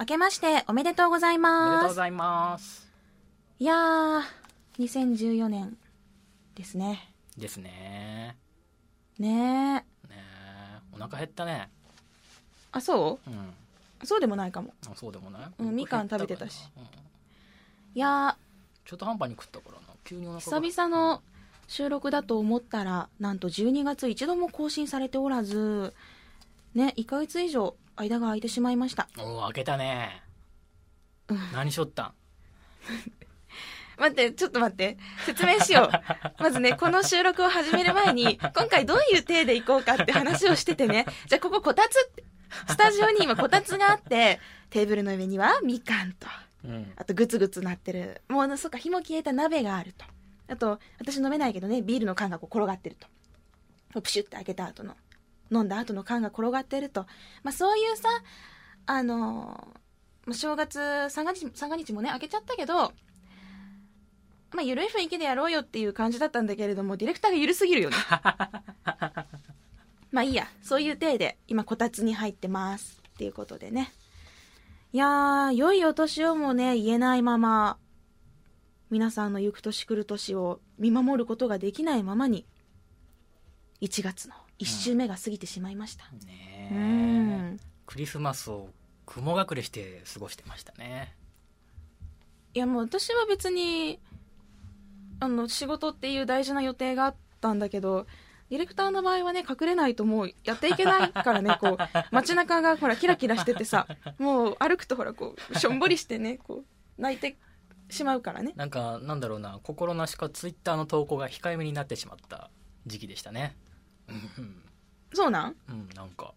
明けましておめでとうございおめでとうます。ございます。いやー、2014年ですね。ですね。ねねお腹減ったね。あ、そう？ん。うそうでもないかも。あそうでもない？うんみかん食べてたしうんいや中途半端に食ったからな。急におー、腹が久々の収録だと思ったら、なんと12月一度も更新されておらず、ね、1ヶ月以上間が空いてしまいました。おお、開けたね。何しょったん？待って、ちょっと待って。説明しよう。まずね、この収録を始める前に、今回どういう体でいこうかって話をしててね。じゃあこここたつ。スタジオに今こたつがあって、テーブルの上にはみかんと、うん。あとグツグツなってる。もう、そっか、火も消えた鍋があると。あと、私飲めないけどね、ビールの缶がこう転がってると。プシュって開けた後の、飲んだ後の缶が転がってると。まあそういうさ、あの正月三が日、三が日もね、開けちゃったけど、まあ緩い雰囲気でやろうよっていう感じだったんだけれども、ディレクターが緩すぎるよね。まあいいや、そういう体で今こたつに入ってます。っていうことでね。いやー、良いお年をもね、言えないまま、皆さんの行く年来る年を見守ることができないままに、1月の1週目が過ぎてしまいました。ねうえん。クリスマスを雲隠れして過ごしてましたね。いやもう私は別に、あの、仕事っていう大事な予定があったんだけど、ディレクターの場合はね、隠れないともうやっていけないからね、こう、街中がほらキラキラしててさ、もう歩くとほらこう、しょんぼりしてね、こう、泣いてしまうからね。なんか、なんだろうな、心なしかツイッターの投稿が控えめになってしまった時期でしたね。うん、そうなん？うん、なんか。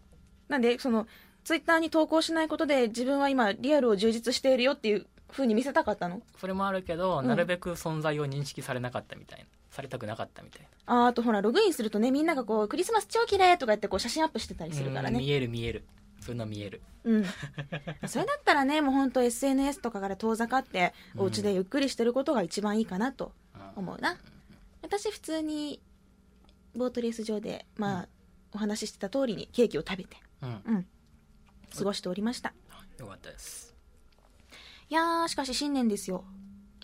なんで、その、ツイッターに投稿しないことで自分は今リアルを充実しているよっていう風に見せたかったの？それもあるけど、うんなるべく存在を認識されなかったみたいな。されたくなかったみたいあーあとほら、ログインするとね、みんながこう、クリスマス超綺麗とか言ってこう写真アップしてたりな。するからね。うん見える見える。そういうの見える。うん。それだったらね、もう本当 SNS とかから遠ざかって、お家でゆっくりしてることが一番いいかなとうん思うな。私普通に、ボートレース場で、まあ、お話ししてた通りにケーキを食べて、うん。うん。過ごしておりました。よかったです。いやー、しかし新年ですよ。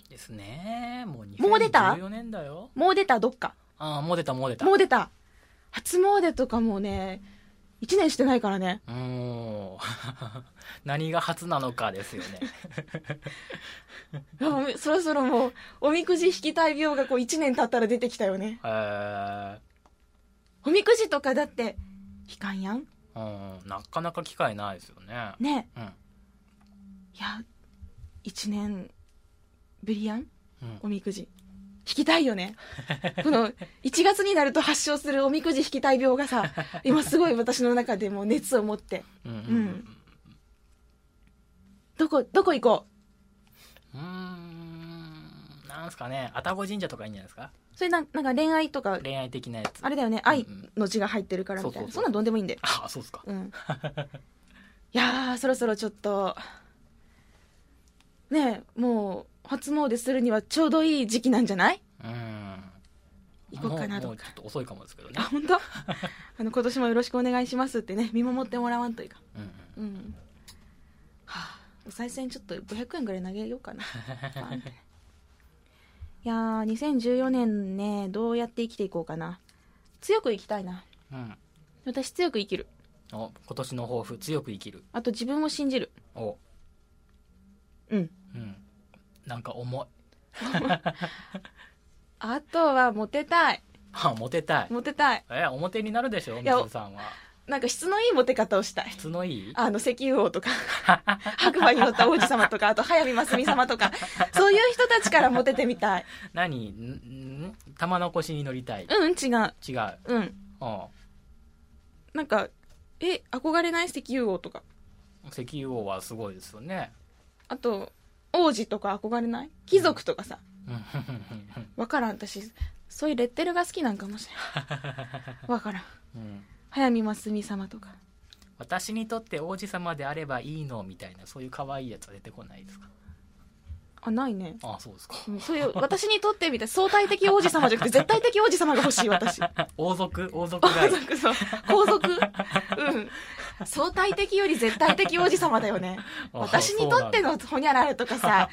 ですね。もうもう出た2014年だよ。もう出た、どっか？ああ、もう出たもう出た。もう出た？初詣とかもね、1年してないからね。もう 何が初なのかですよね。いやもうそろそろもう、おみくじ引きたい病がこう1年経ったら出てきたよね。えーおみくじとかだって、引かんやんうん、なかなか機会ないですよね。ね。うん。いや、1年ぶりやんうんおみくじ。引きたいよね。この、1月になると発症するおみくじ引きたい病がさ、今すごい私の中でもう熱を持って。うんうんうんどこ、どこ行こう？うん。なんすかね、愛宕神社とかいいんじゃないですか？それななんか恋愛とか、恋愛的なやつ。あれだよね、愛の字が入ってるからみたいな。そうそうそうそんなんどんでもいいんだよ。あ、そうっすか。うん。いやー、そろそろちょっと、ねえ、もう、初詣するにはちょうどいい時期なんじゃない？うん。行こうかなどっかももうちょっと遅いかもですけどねあ、。本当？あの、今年もよろしくお願いしますってね、見守ってもらわんというか。うんうん。うん。はあ、お賽銭ちょっと500円ぐらい投げようかな。バーンっていやー、2014年ね、どうやって生きていこうかな。強く生きたいな。うん。私強く生きる。お、今年の抱負、強く生きる。あと自分を信じる。お、うん。うん。なんか重い。あとはモテたい。あ、モテたい。モテたい。え、表になるでしょ、みやずさんは。なんか質のいいモテ方をしたい。質のいい？あの、石油王とか、白馬に乗った王子様とか、あと、早見ますみ様とか、そういう人たちからモテてみたい。何？んん玉の腰に乗りたい。うん、違う。違う。うん。うなんか、え、憧れない石油王とか？ん。石油王はすごいですよね。あと、王子とか憧れない？貴族とかさ。うんわからん、私。そういうレッテルが好きなんかもしれん。わからん。うん早見ますみ様とか。私にとって王子様であればいいのみたいなそういう可愛いやつは出てこないですか？あないね。あそうですか。うんそういう私にとってみたいな相対的王子様じゃなくて 絶対的王子様が欲しい私。王族？王族皇がいい。族そう。皇族？うん。相対的より絶対的王子様だよね。あ私にとってのホニャララとかさ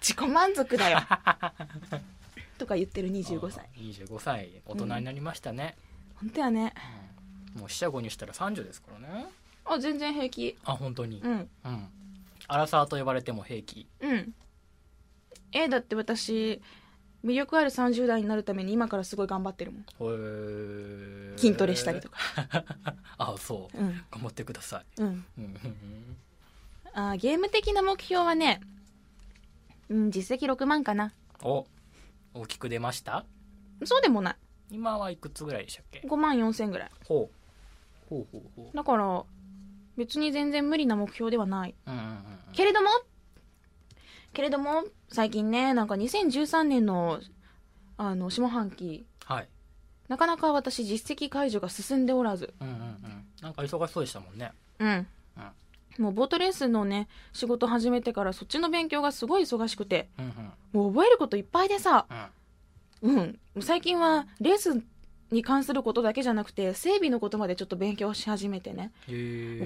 自己満足だよ。とか言ってる25歳。あ25歳。大人になりましたね、本当やね。うんもう四捨五入したら30ですからね。あ全然平気。あ本当に。うん。うん。アラサーと呼ばれても平気。うん。えだって私魅力ある30代になるために今からすごい頑張ってるもん。筋トレしたりとか。あそう。うん。頑張ってください。うん。うん。あゲーム的な目標はねうん実績6万かな。お大きく出ました？そうでもない。今はいくつぐらいでしたっけ？5万4千ぐらい。ほうほうほうほう。だから別に全然無理な目標ではない。うんうんうんけれどもけれども最近ねなんか2013年のあの下半期はい。なかなか私実績解除が進んでおらず。うんうんうん。なんか忙しそうでしたもんね。うん。もうボートレースのね仕事始めてからそっちの勉強がすごい忙しくて。うんうん。もう覚えることいっぱいでさ。うん。うん。最近はレースに関することだけじゃなくて整備のことまでちょっと勉強し始めてね。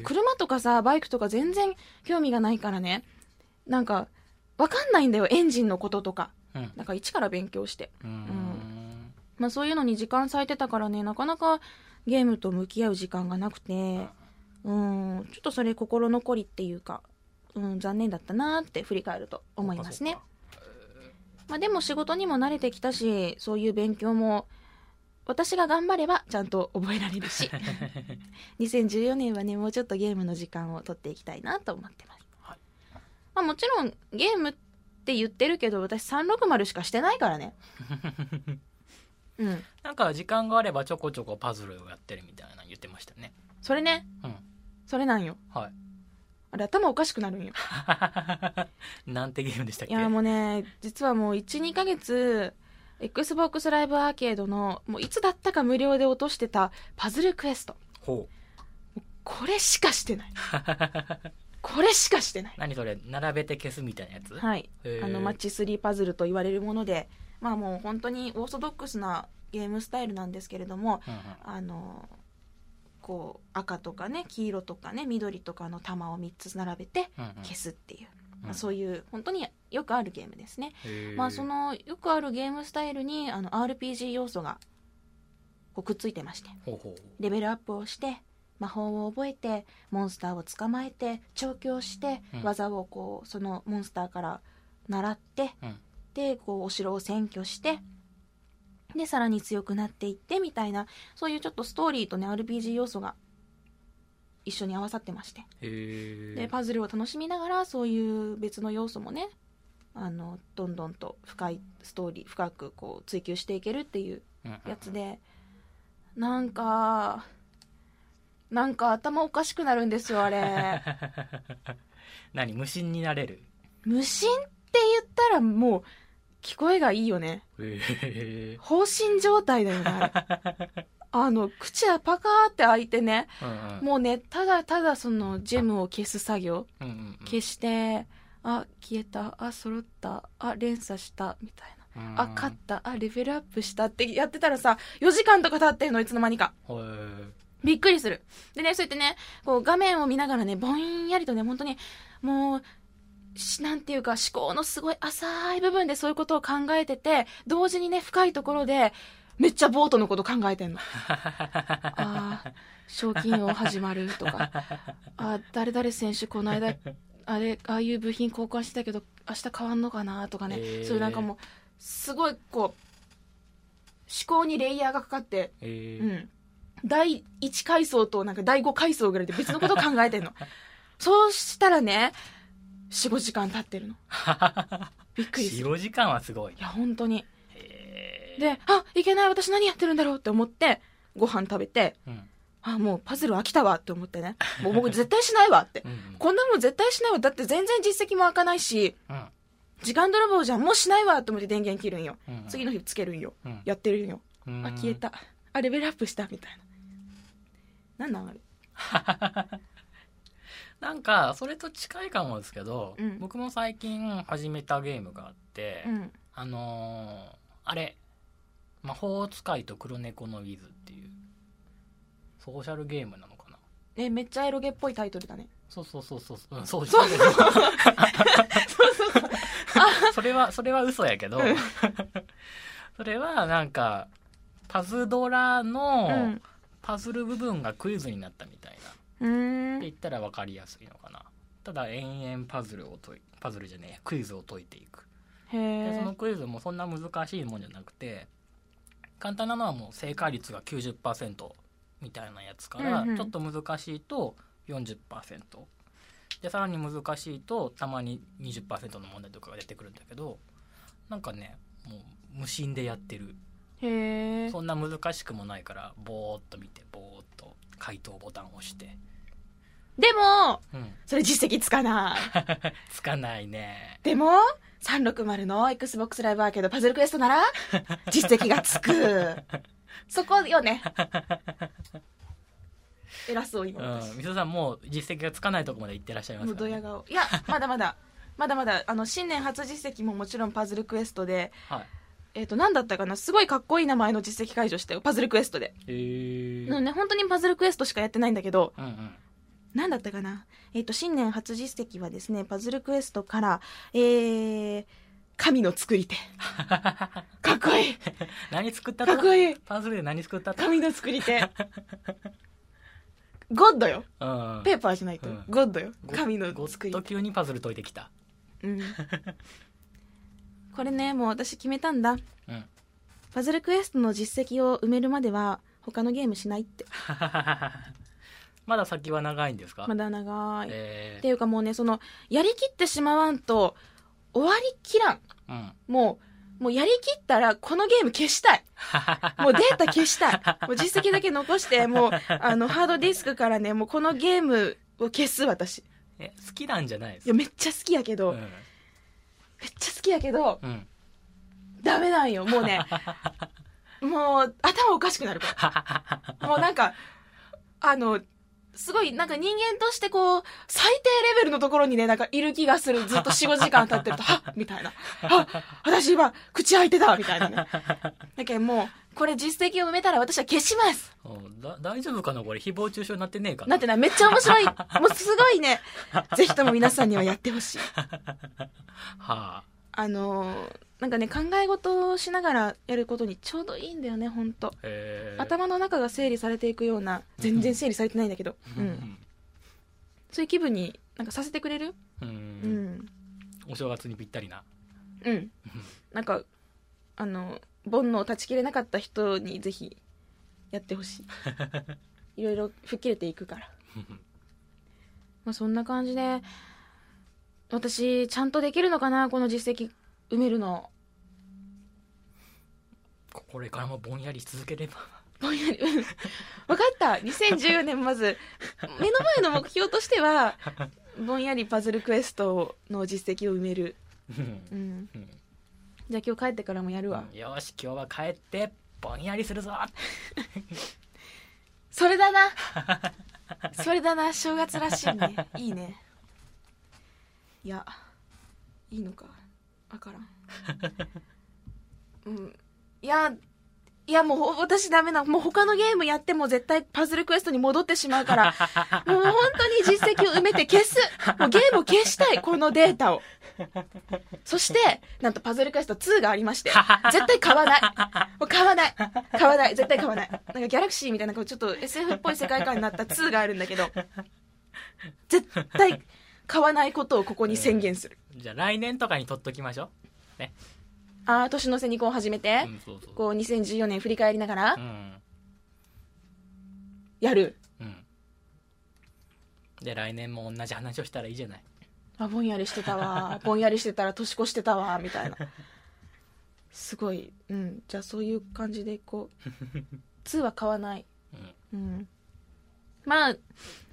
車とかさバイクとか全然興味がないからね。なんかわかんないんだよエンジンのこととか。うん。なんか一から勉強して。うーん。まあそういうのに時間割いてたからねなかなかゲームと向き合う時間がなくて。うん。ちょっとそれ心残りっていうか、うん、残念だったなって振り返ると思いますね。まあでも仕事にも慣れてきたしそういう勉強も私が頑張ればちゃんと覚えられるし。2014年はねもうちょっとゲームの時間を取っていきたいなと思ってます、はい。まあ、もちろんゲームって言ってるけど私360しかしてないからね。うん。なんか時間があればちょこちょこパズルをやってるみたいなの言ってましたね。それね。うん。それなんよ。はい。あれ頭おかしくなるんよ。なんてゲームでしたっけ？いやもうね実はもう12ヶ月 XBOX ライブアーケードのもういつだったか無料で落としてたパズルクエスト。ほう。これしかしてない。これしかしてない。何それ？並べて消すみたいなやつ？はい。へー。あのマッチ3パズルと言われるもので。まあもう本当にオーソドックスなゲームスタイルなんですけれどもうんうん。あのこう赤とかね黄色とかね緑とかの玉を3つ並べてうんうん。消すっていう、うんまあ、そういう本当によくあるゲームですね。まあそのよくあるゲームスタイルにあの RPG 要素がこうくっついてましてほうほう。レベルアップをして魔法を覚えてモンスターを捕まえて調教して、うん。技をこうそのモンスターから習ってうん。でこうお城を占拠してでさらに強くなっていってみたいなそういうちょっとストーリーとね RPG 要素が一緒に合わさってまして。へえでパズルを楽しみながらそういう別の要素もねあのどんどんと深いストーリー深くこう追求していけるっていうやつでなんかなんか頭おかしくなるんですよあれ。何無心になれる？無心って言ったらもう聞こえがいいよね。放心状態だよね あの口はパカーって開いてねうんうん。もうねただただそのジェムを消す作業。うんうんうん。消してあ消えた。あ揃った。あ連鎖した。みたいな。あ勝った。あレベルアップしたって。やってたらさ4時間とか経ってんのいつの間にか。びっくりする。でねそうやってねこう画面を見ながらねぼんやりとね本当にもうしなんていうか思考のすごい浅い部分でそういうことを考えてて同時にね深いところでめっちゃボートのこと考えてんの。あー賞金王始まるとか。あー誰々選手この間あれああいう部品交換してたけど明日変わんのかなとかね、へー。そういうなんかもうすごいこう思考にレイヤーがかかってへー。うん、第1階層となんか第5階層ぐらいで別のことを考えてんの。そうしたらね45時間経ってるの。びっくりする。45時間はすごい。いや本当に。へであいけない私何やってるんだろうって思ってご飯食べてーうん。あもうパズル飽きたわって思ってね。もう僕絶対しないわって。うんうん。こんなもん絶対しないわ。だって全然実績も開かないしうん。時間泥棒じゃんもうしないわと思って電源切るんよ。うん。次の日つけるんよ。うん。やってるんよ。うん。あ消えた。あレベルアップしたみたいな。なんなんあれ？なんかそれと近いかもですけど、うん。僕も最近始めたゲームがあって、うん。あのーあれ魔法使いと黒猫のウィズっていうソーシャルゲームなのかな？えめっちゃエロゲっぽいタイトルだね。そうそうそうそう、うん、そう。そうそれはそれは嘘やけど、うん。それはなんかパズドラうのん。パズル部分がクイズになったみたいな。うーん。って言ったら分かりやすいのかな。ただ延々パズルを解いパズルじゃねえやクイズを解いていく。でそのクイズもそんな難しいもんじゃなくて簡単なのはもう正解率が90%みたいなやつから、うんうん。ちょっと難しいと40%でさらに難しいとたまに20%の問題とかが出てくるんだけどなんかねもう無心でやってる。へえそんな難しくもないからぼーっと見てぼーっと回答ボタンを押して、でもうん、それ実績つかない。つかないね。でも360の XBOX ライブアーケードパズルクエストなら実績がつく。そこよね。偉そう今うん。私、みそさんもう実績がつかないとこまで行ってらっしゃいますね、ドヤ顔。いやまだまだ。まだまだ。あの新年初実績ももちろんパズルクエストで。はい。えっ、と何だったかな？すごいかっこいい名前の実績解除したよ。パズルクエストで、へえなので本当にパズルクエストしかやってないんだけど。うんうん何だったかな？えっ、と新年初実績はですねパズルクエストからえー、神の作り手。かっこいい。何作ったかっこいい。パズルで何作ったと？神の作り手。ゴッドよ。うん。ペーパーじゃないと、うん。ゴッドよ。ご神の作り。手と急にパズル解いてきた。うん。これねもう私決めたんだ。うん。パズルクエストの実績を埋めるまでは他のゲームしないって まだ先は長いんですか？まだ長い、えっていうかもうねそのやりきってしまわんと終わりきらん。ーうん。もうもうやりきったらこのゲーム消したい。もうデータ消したい。もう実績だけ残してもうあのハードディスクからねもうこのゲームを消す私。いえ好きなんじゃないですやめっちゃ好きやけど、うん。めっちゃ好きやけどうん。ダメなんよもうね。もう頭おかしくなるから。もうなんかあのすごいなんか人間としてこう最低レベルのところにねなんかいる気がする。ずっと45時間経ってると はっみたいな。はっ私今口開いてたみたいなね。だけどもうこれ実績を埋めたら私は消します。大丈夫かなこれ。誹謗中傷になってねえかな。なってない。めっちゃ面白い。もうすごいね。ぜひとも皆さんにはやってほしい。はああのーなんかね考え事をしながらやることにちょうどいいんだよね本当えー。頭の中が整理されていくような全然整理されてないんだけど、ううん。ん、そういう気分になんかさせてくれる？うん。うん。お正月にぴったりな。うん。なんかあの煩悩を断ち切れなかった人にぜひやってほしい。いろいろ吹っ切れていくから。まあそんな感じで私ちゃんとできるのかなこの実績埋めるの。これからもぼんやりし続ければ。ぼんやり。うん。分かった。2014年まず。目の前の目標としてはぼんやりパズルクエストの実績を埋める、うん。うん、うん。じゃあ今日帰ってからもやるわ、よし今日は帰ってぼんやりするぞ。それだな。それだな。正月らしいね。いいねいやいいのか。わからん。うん。いやいやもうほ私ダメなもう他のゲームやっても絶対パズルクエストに戻ってしまうから。もう本当に実績を埋めて消す。もうゲームを消したいこのデータを。そしてなんとパズルクエスト2がありまして絶対買わない。もう買わない。買わない。絶対買わない。なんかギャラクシーみたいなちょっと SF っぽい世界観になった2があるんだけど。絶対買わないことをここに宣言する。じゃあ来年とかに取っときましょああ年の瀬にこう始めて。う、うん、そうそう。こう2014年振り返りながら。うん。やる。うん。で来年も同じ話をしたらいいじゃない。あぼんやりしてたわ。ぼんやりしてたら年越してたわみたいな。すごい。うん。じゃあそういう感じでいこう 2は買わない。うん。うん。まあ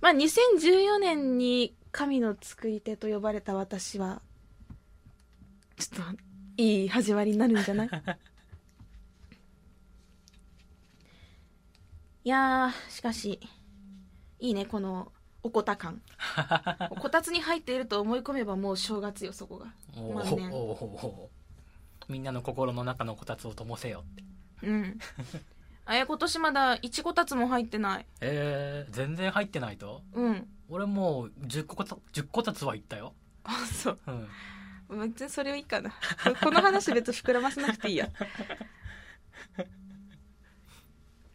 まあ2014年に神の作り手と呼ばれた私はちょっといい始まりになるんじゃない？いやーしかしいいねこのおこた感。こたつに入っていると思い込めばもう正月よそこが。おまあね。ーおー。おーみんなの心の中のこたつを灯せよって。うん。あや今年まだ1こたつも入ってない。えー、全然入ってないと？うん俺もう10個こた10個たつは行ったよ。あそう。うん。別にそれはいいかな。この話別に膨らませなくていいや。じ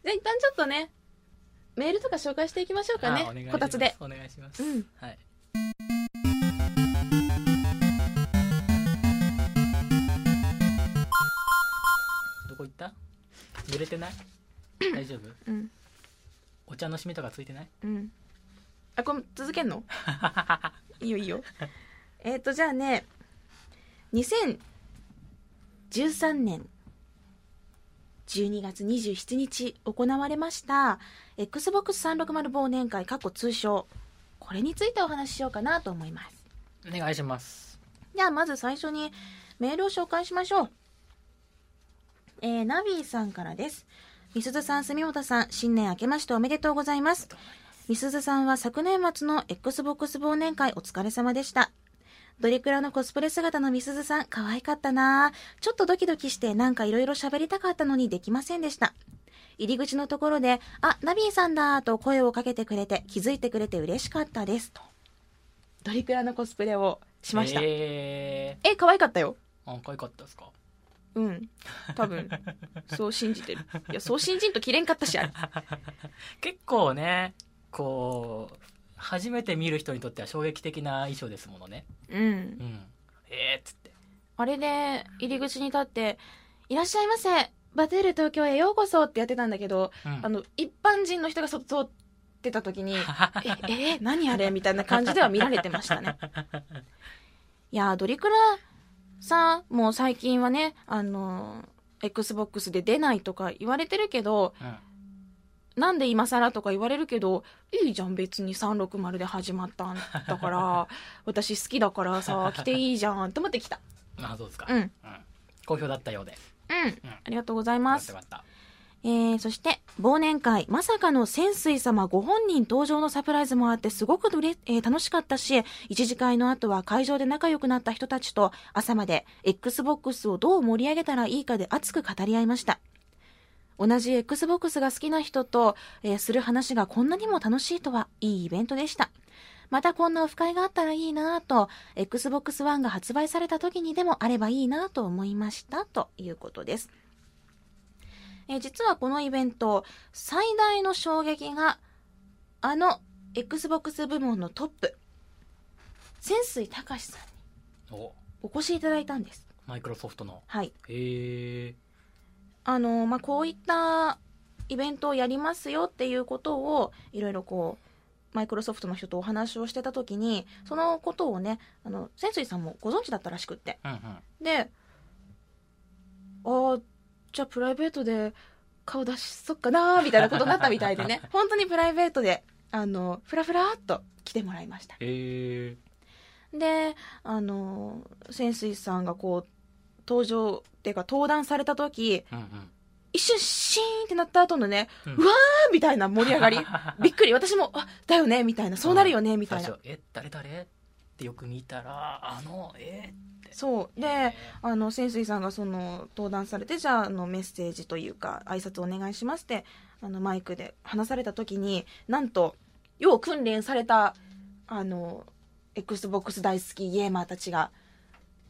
ゃあ一旦ちょっとねメールとか紹介していきましょうかね。あお願いします。こたつで。お願いします、うん。はい。どこ行った？濡れてない？大丈夫？うん。お茶の締めとかついてない？うんあこれ続けんの？いいよいいよえっ、とじゃあね2013年12月27日行われました XBOX360 忘年会過去通称これについてお話ししようかなと思いますお願いしますじゃあまず最初にメールを紹介しましょう。えー、ナビーさんからです。みすずさん、住本さん、新年明けましておめでとうございます。みすずさんは昨年末の XBOX 忘年会お疲れ様でした。ドリクラのコスプレ姿のみすずさん、可愛かったなぁちょっとドキドキしてなんか色々喋りたかったのにできませんでした。入り口のところで、あ、ナビーさんだと声をかけてくれて、気づいてくれて嬉しかったです。と。ドリクラのコスプレをしました。ええ、可愛かったよ。ー、あ可愛かったですか？うん。多分、そう信じてる。いや、そう信じんと切れんかったし、あれ。結構ねこう初めて見る人にとっては衝撃的な衣装ですものねうんう。んえー、っつってあれで、入り口に立って、いらっしゃいませ。バテール東京へようこそってやってたんだけど、うんあの、一般人の人が外通ってた時に、え、え、何あれ？みたいな感じでは見られてましたね。いや、ドリクラさ、もう最近はね、あの、Xbox で出ないとか言われてるけど、うんなんで今更とか言われるけど、いいじゃん、別に360で始まったんだから、私好きだからさ、来ていいじゃん、と思って来た。あそうですか、うん。好評だったようでうん。ありがとうございますよ。かったえー、そして、忘年会、まさかの潜水様ご本人登場のサプライズもあって、すごくうれ、えー楽しかったし、一次会の後は会場で仲良くなった人たちと、朝まで Xbox をどう盛り上げたらいいかで熱く語り合いました。同じ Xbox が好きな人と、えーする話がこんなにも楽しいとは、いいイベントでした。またこんなオフ会があったらいいなぁと、Xbox One が発売された時にでもあればいいなと思いました、ということです。えー実はこのイベント、最大の衝撃が、あの Xbox 部門のトップ、潜水隆さんにおお越しいただいたんです。マイクロソフトのはい。へえあの、まあ、こういったイベントをやりますよっていうことを、いろいろこう、マイクロソフトの人とお話をしてた時に、そのことをね、あの、潜水さんもご存知だったらしくって。うんうんで、ああ、じゃあプライベートで顔出しそっかなーみたいなことになったみたいでね、本当にプライベートで、あの、ふらふらっと来てもらいました。へえで、あの、潜水さんがこう、登場っていうか登壇された時、うんうん一瞬シーンってなった後のね、ううんわーみたいな盛り上がり。びっくり。私も、あ、だよねみたいな。そうなるよねみたいな。え誰誰ってよく見たらあのえそう。で、あの、潜水さんがその、登壇されて、じゃあ、あの、メッセージというか、挨拶お願いしますって、あの、マイクで話された時に、なんと、要訓練された、あの、Xbox 大好きゲーマーたちが、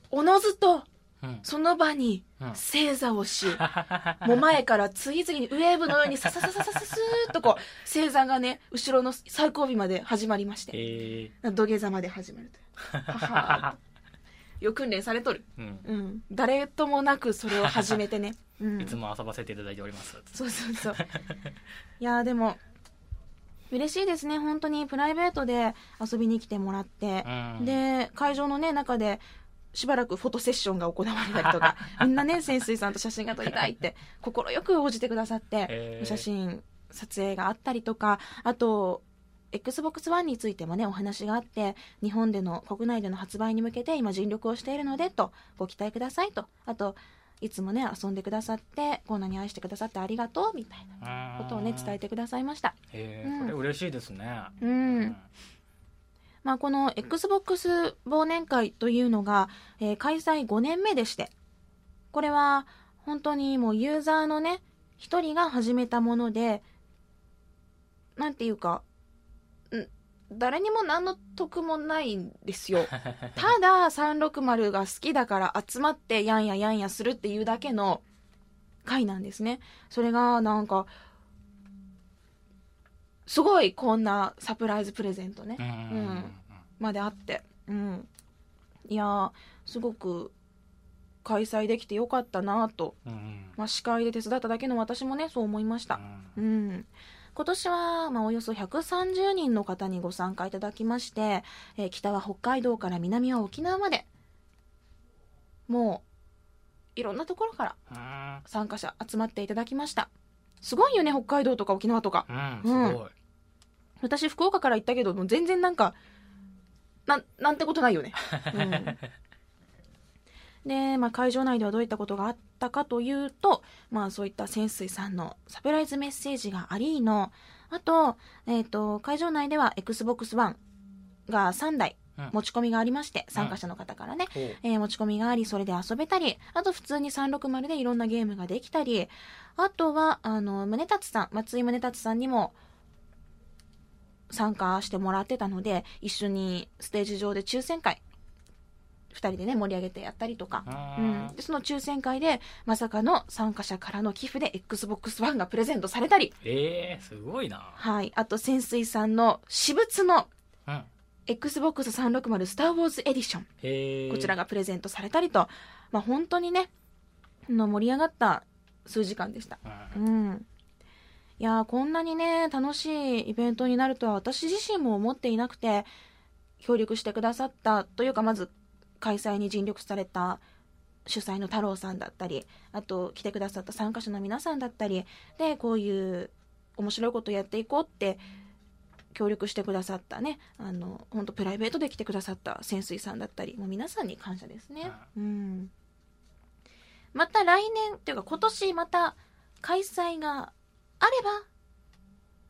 おのずと、うんその場にうん正座をし、もう前から次々にウェーブのようにささささささスーッとこう、正座がね、後ろの最後尾まで始まりまして、へえ土下座まで始まると。ははーよく訓練されとる。うんうん。誰ともなくそれを始めてね。うん。いつも遊ばせていただいておりますそうそうそう。いやーでも、嬉しいですね。本当にプライベートで遊びに来てもらって。うんで、会場のね、中で、しばらくフォトセッションが行われたりとか、みんなね、潜水さんと写真が撮りたいって、快く応じてくださって、へー。写真、撮影があったりとか、あと、Xbox One についてもね、お話があって、日本での、国内での発売に向けて今尽力をしているので、と、ご期待くださいと。あと、いつもね遊んでくださってこんなに愛してくださってありがとうみたいなことをね伝えてくださいました。へえ、うん。それ嬉しいですね。うん、まあ、この XBOX 忘年会というのが、えー開催5年目でしてこれは本当にもうユーザーのね一人が始めたものでなんていうかん誰にも何の得もないんですよ。ただ360が好きだから集まってやんややんやするっていうだけの会なんですね。それがなんかすごいこんなサプライズプレゼントね。うん。うん。まであって。うん。いやーすごく開催できてよかったなと、まあ、司会で手伝っただけの私もねそう思いました。うん。今年は、まあ、およそ130人の方にご参加いただきまして、えー北は北海道から南は沖縄までもういろんなところからうん。参加者集まっていただきましたすごいよね北海道とか沖縄とか。うんすごい。私福岡から行ったけどもう全然なんかなんなんてことないよね、うん。で、まあ、会場内ではどういったことがあったかというと、まあ、そういった潜水さんのサプライズメッセージがありのあと,、えー、と会場内では XBOX ONE が3台うん。持ち込みがありまして参加者の方からね、ほう。えー持ち込みがありそれで遊べたりあと普通に360でいろんなゲームができたりあとはあの宗達さん松井宗達さんにも参加してもらってたので一緒にステージ上で抽選会2人でね盛り上げてやったりとか、ううん。ん、でその抽選会でまさかの参加者からの寄付で XBOX ONE がプレゼントされたり、ええすごいな。はい、あと潜水さんの私物のうん。XBOX360 スター・ウォーズエディションこちらがプレゼントされたりと、まあ、本当にねの盛り上がった数時間でした。ううんんいやーこんなにね楽しいイベントになるとは私自身も思っていなくて協力してくださったというかまず開催に尽力された主催の太郎さんだったりあと来てくださった参加者の皆さんだったりでこういう面白いことをやっていこうって協力してくださったねあの本当プライベートで来てくださった潜水さんだったりもう皆さんに感謝ですね。うんまた来年というか今年また開催があれば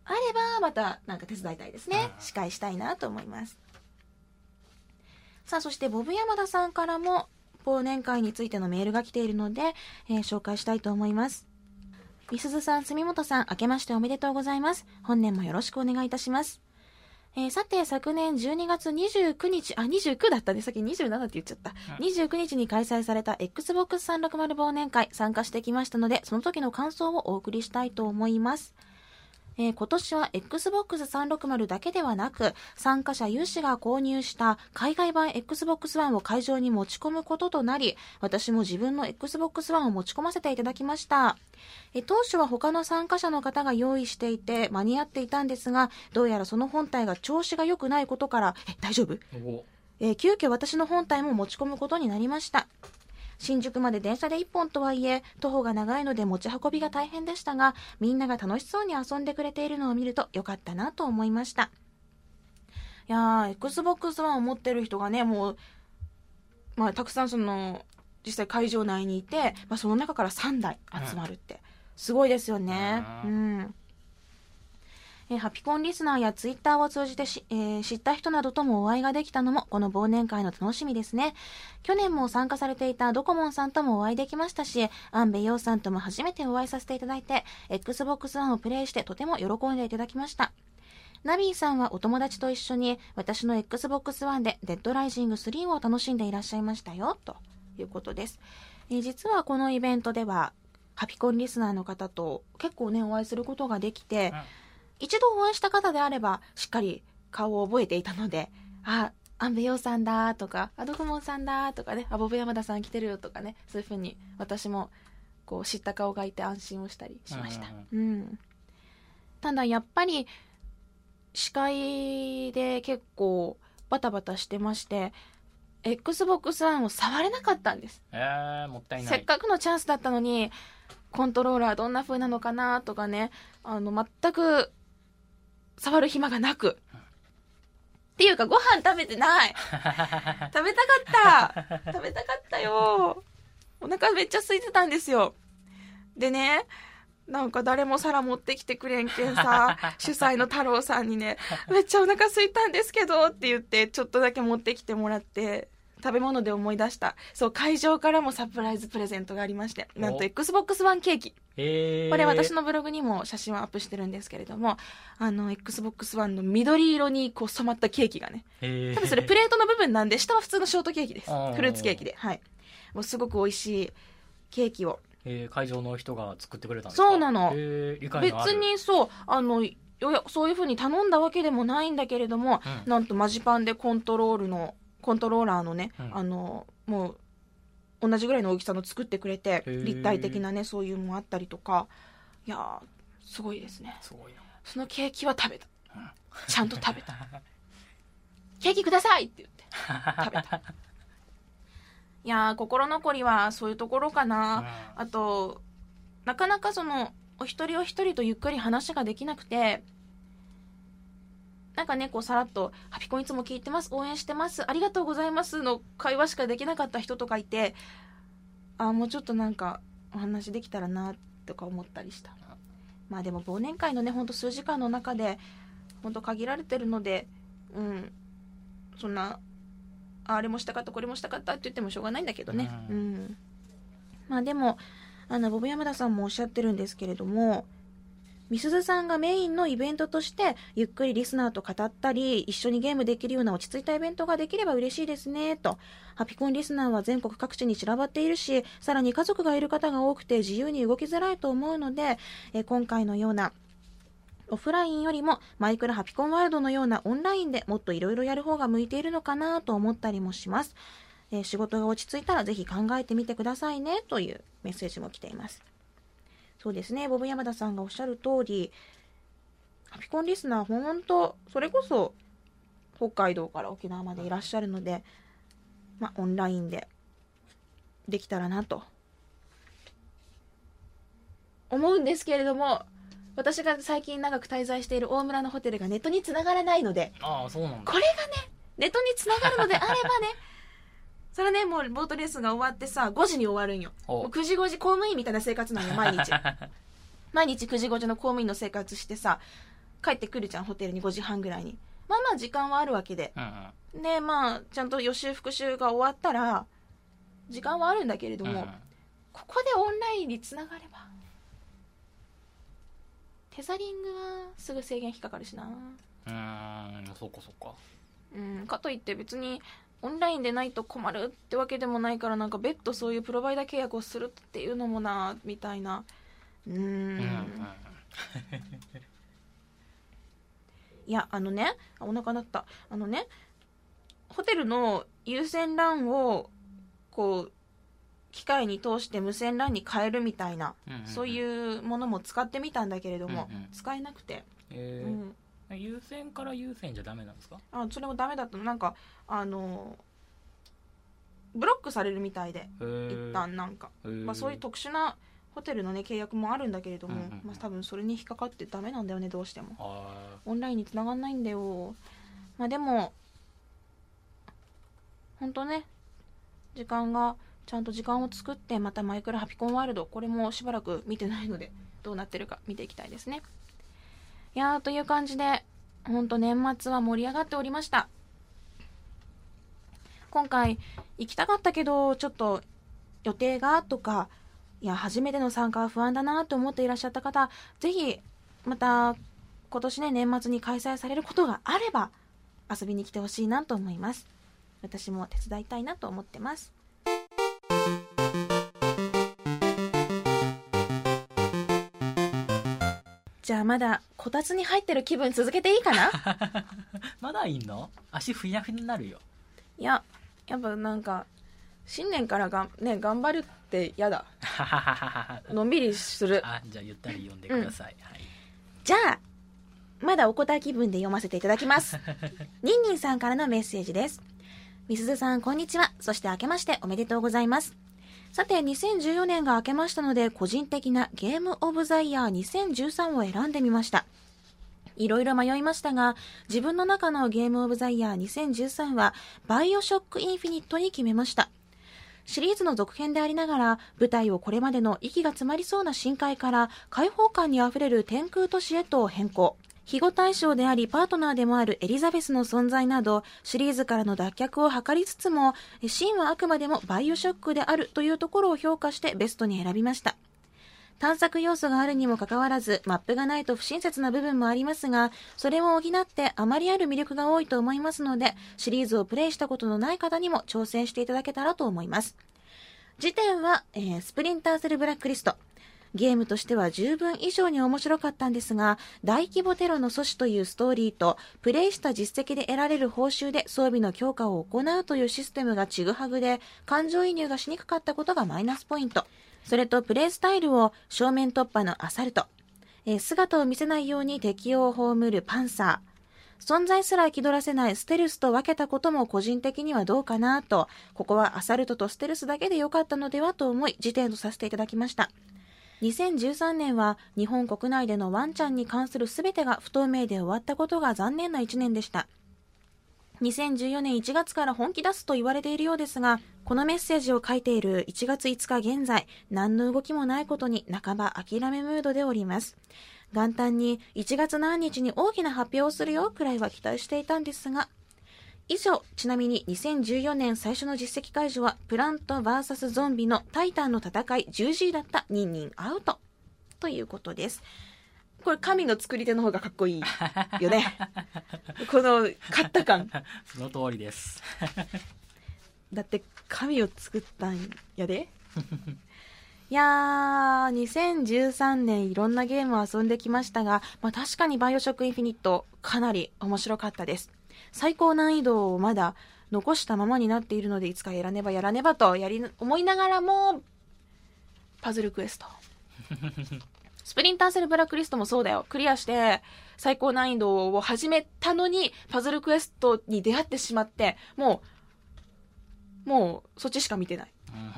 あればまたなんか手伝いたいですね。うん司会したいなと思います。さあそしてボブ山田さんからも忘年会についてのメールが来ているので、えー紹介したいと思います。みすずさん住本さん明けましておめでとうございます。本年もよろしくお願いいたしますえーさて、昨年12月29日、あ、29だったね。さっき27って言っちゃった。うん29日に開催された Xbox 360忘年会参加してきましたので、その時の感想をお送りしたいと思います。えー今年は Xbox 360だけではなく、参加者有志が購入した海外版 Xbox One を会場に持ち込むこととなり、私も自分の Xbox One を持ち込ませていただきました。えー当初は他の参加者の方が用意していて間に合っていたんですが、どうやらその本体が調子が良くないことから、え、大丈夫？お。えー急遽私の本体も持ち込むことになりました新宿まで電車で1本とはいえ徒歩が長いので持ち運びが大変でしたがみんなが楽しそうに遊んでくれているのを見ると良かったなと思いました。いやー XBOX 1を持ってる人がねもう、まあ、たくさんその実際会場内にいて、まあ、その中から3台集まるって、すごいですよね。ううんえーハピコンリスナーやツイッターを通じてし、えー知った人などともお会いができたのもこの忘年会の楽しみですね。去年も参加されていたドコモンさんともお会いできましたし、アンベヨウさんとも初めてお会いさせていただいて、Xbox One をプレイしてとても喜んでいただきました。ナビーさんはお友達と一緒に私の Xbox One でデッドライジング3を楽しんでいらっしゃいましたよ、ということです。えー実はこのイベントでは、ハピコンリスナーの方と結構ね、お会いすることができて、一度お会いした方であればしっかり顔を覚えていたのであアンベヨウさんだとかアドコモンさんだとかねあボブ山田さん来てるよとかねそういうふうに私もこう知った顔がいて安心をしたりしました、うんただやっぱり司会で結構バタバタしてまして XBOX One を触れなかったんです。えー、もったいない。せっかくのチャンスだったのにコントローラーどんな風なのかなとかねあの全く触る暇がなく。っていうかご飯食べてない。食べたかった。食べたかったよ。お腹腹めっちゃ空いてたんですよ。でね、なんか誰も皿持ってきてくれんけんさ、主催の太郎さんにね、めっちゃお腹空いたんですけどって言って、ちょっとだけ持ってきてもらって、食べ物で思い出した。そう、会場からもサプライズプレゼントがありまして、なんと Xbox One ケーキ。これ私のブログにも写真をアップしてるんですけれども、あの、Xbox One の緑色にこう染まったケーキがね。多分それプレートの部分なんで、下は普通のショートケーキです。フルーツケーキで。はい。もうすごく美味しいケーキを。えー、会場の人が作ってくれたんですか？そうなの。別にそう、あの、そういうふうに頼んだわけでもないんだけれども、うん、なんとマジパンでコントロールのコントローラーのね、うん、あのもう同じぐらいの大きさの作ってくれて立体的なねそういうのもあったりとか。いやすごいですね。そのケーキは食べた、うん、ちゃんと食べた。ケーキくださいって言って。食べた。いや心残りはそういうところかな、うん、あとなかなかそのお一人お一人とゆっくり話ができなくてなんかね、こうさらっと、ハピコンいつも聞いてます、応援してます、ありがとうございますの会話しかできなかった人とかいて、あもうちょっとなんかお話できたらなとか思ったりした。まあでも忘年会のね、ほんと数時間の中で、ほんと限られてるので、うん、そんな、あれもしたかった、これもしたかったって言ってもしょうがないんだけどね。うん、うん、まあでも、あの、ボブ山田さんもおっしゃってるんですけれども、みすずさんがメインのイベントとしてゆっくりリスナーと語ったり一緒にゲームできるような落ち着いたイベントができれば嬉しいですねと。ハピコンリスナーは全国各地に散らばっているしさらに家族がいる方が多くて自由に動きづらいと思うのでえ今回のようなオフラインよりもマイクラハピコンワールドのようなオンラインでもっといろいろやる方が向いているのかなと思ったりもします、え仕事が落ち着いたらぜひ考えてみてくださいねというメッセージも来ています。そうですね、ボブ山田さんがおっしゃる通り、ハピコンリスナー、ほんと、それこそ、北海道から沖縄までいらっしゃるので、まあ、オンラインで、できたらなと、思うんですけれども、私が最近長く滞在している大村のホテルがネットにつながらないので、ああ、そうなんだ。これがね、ネットにつながるのであればね、それね、もうボートレースが終わってさ、5時に終わるんよ。もう9時5時公務員みたいな生活なんよ、毎日。毎日9時5時の公務員の生活してさ、帰ってくるじゃん、ホテルに5時半ぐらいに。まあまあ時間はあるわけで。うんうん、で、まあ、ちゃんと予習復習が終わったら、時間はあるんだけれども、うん、ここでオンラインにつながれば。テザリングはすぐ制限引っかかるしな。うん、そうかそうか。うん、かといって別にオンラインでないと困るってわけでもないからなんか別途そういうプロバイダー契約をするっていうのもなみたいな。うん。いやあのねお腹鳴った。あのねホテルの有線 LAN をこう機械に通して無線 LAN に変えるみたいな、うんうんうん、そういうものも使ってみたんだけれども、うんうん、使えなくて、えー、うん優先から優先じゃダメなんですか？あそれもダメだったの。なんかあのブロックされるみたいで一旦なんか、まあ、そういう特殊なホテルのね契約もあるんだけれども、うんうんまあ、多分それに引っかかってダメなんだよねどうしても。オンラインにつながんないんだよ。まあでも本当ね時間がちゃんと時間を作ってまたマイクラハピコンワールドこれもしばらく見てないのでどうなってるか見ていきたいですねいやーという感じでほんと年末は盛り上がっておりました今回行きたかったけど、ちょっと予定がとか、いや、初めての参加は不安だなと思っていらっしゃった方、ぜひ、また、今年ね、年末に開催されることがあれば、遊びに来てほしいなと思います。私も手伝いたいなと思ってます。じゃあまだこたつに入ってる気分続けていいかな？まだいいの？足ふやふやになるよ。いややっぱなんか新年からがね頑張るって嫌だ。のんびりする。あじゃあゆったり読んでください、うん。はい、じゃあまだお答え気分で読ませていただきます。ニンニンさんからのメッセージです。みすずさんこんにちは。そして明けましておめでとうございますさて2014年が明けましたので個人的なゲームオブザイヤー2013を選んでみましたいろいろ迷いましたが、自分の中のゲームオブザイヤー2013は、バイオショックインフィニットに決めました。シリーズの続編でありながら舞台をこれまでの息が詰まりそうな深海から開放感にあふれる天空都市へと変更庇護対象でありパートナーでもあるエリザベスの存在などシリーズからの脱却を図りつつもシーンはあくまでもバイオショックであるというところを評価してベストに選びました。探索要素があるにもかかわらずマップがないと不親切な部分もありますがそれを補ってあまりある魅力が多いと思いますのでシリーズをプレイしたことのない方にも挑戦していただけたらと思います。時点は、えースプリンターセルブラックリスト。ゲームとしては十分以上に面白かったんですが、大規模テロの阻止というストーリーと、プレイした実績で得られる報酬で装備の強化を行うというシステムがちぐはぐで、感情移入がしにくかったことがマイナスポイント。それとプレイスタイルを正面突破のアサルト、え姿を見せないように敵を葬るパンサー、存在すら気取らせないステルスと分けたことも個人的にはどうかなと、ここはアサルトとステルスだけで良かったのではと思い、辞典とさせていただきました。2013年は日本国内でのワンちゃんに関する全てが不透明で終わったことが残念な1年でした。2014年1月から本気出すと言われているようですが、このメッセージを書いている1月5日現在、何の動きもないことに半ば諦めムードでおります。元旦に1月何日に大きな発表をするよくらいは期待していたんですが、以上、ちなみに2014年最初の実績解除は、プラント VS ゾンビのタイタンの戦い 10G だったニンニンアウト。ということです。これ神の作り手の方がかっこいいよね。この勝った感。その通りです だって神を作ったんやで。いやー、2013年いろんなゲームを遊んできましたが、まあ確かにバイオショックインフィニットかなり面白かったです。最高難易度をまだ残したままになっているので、いつかやらねばやらねばとやり、思いながらも、パズルクエスト。スプリンターセルブラックリストもそうだよ。クリアして、最高難易度を始めたのに、パズルクエストに出会ってしまって、もう、もう、そっちしか見てない。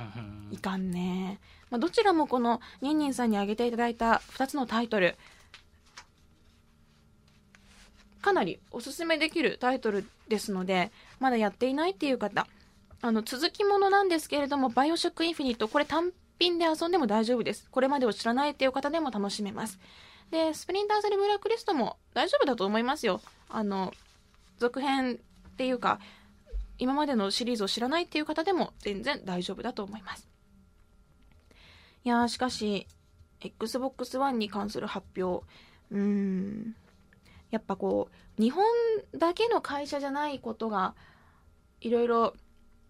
いかんね。まあ、どちらもこの、ニンニンさんに挙げていただいた2つのタイトル、かなりおすすめできるタイトルですので、まだやっていないっていう方、あの、続きものなんですけれども、バイオショックインフィニット、これ単品で遊んでも大丈夫です。これまでを知らないっていう方でも楽しめます。で、スプリンターセルブラックリストも大丈夫だと思いますよ。あの、続編っていうか、今までのシリーズを知らないっていう方でも全然大丈夫だと思います。いやー、しかし、Xbox One に関する発表、うーん、やっぱこう、日本だけの会社じゃないことが、いろいろ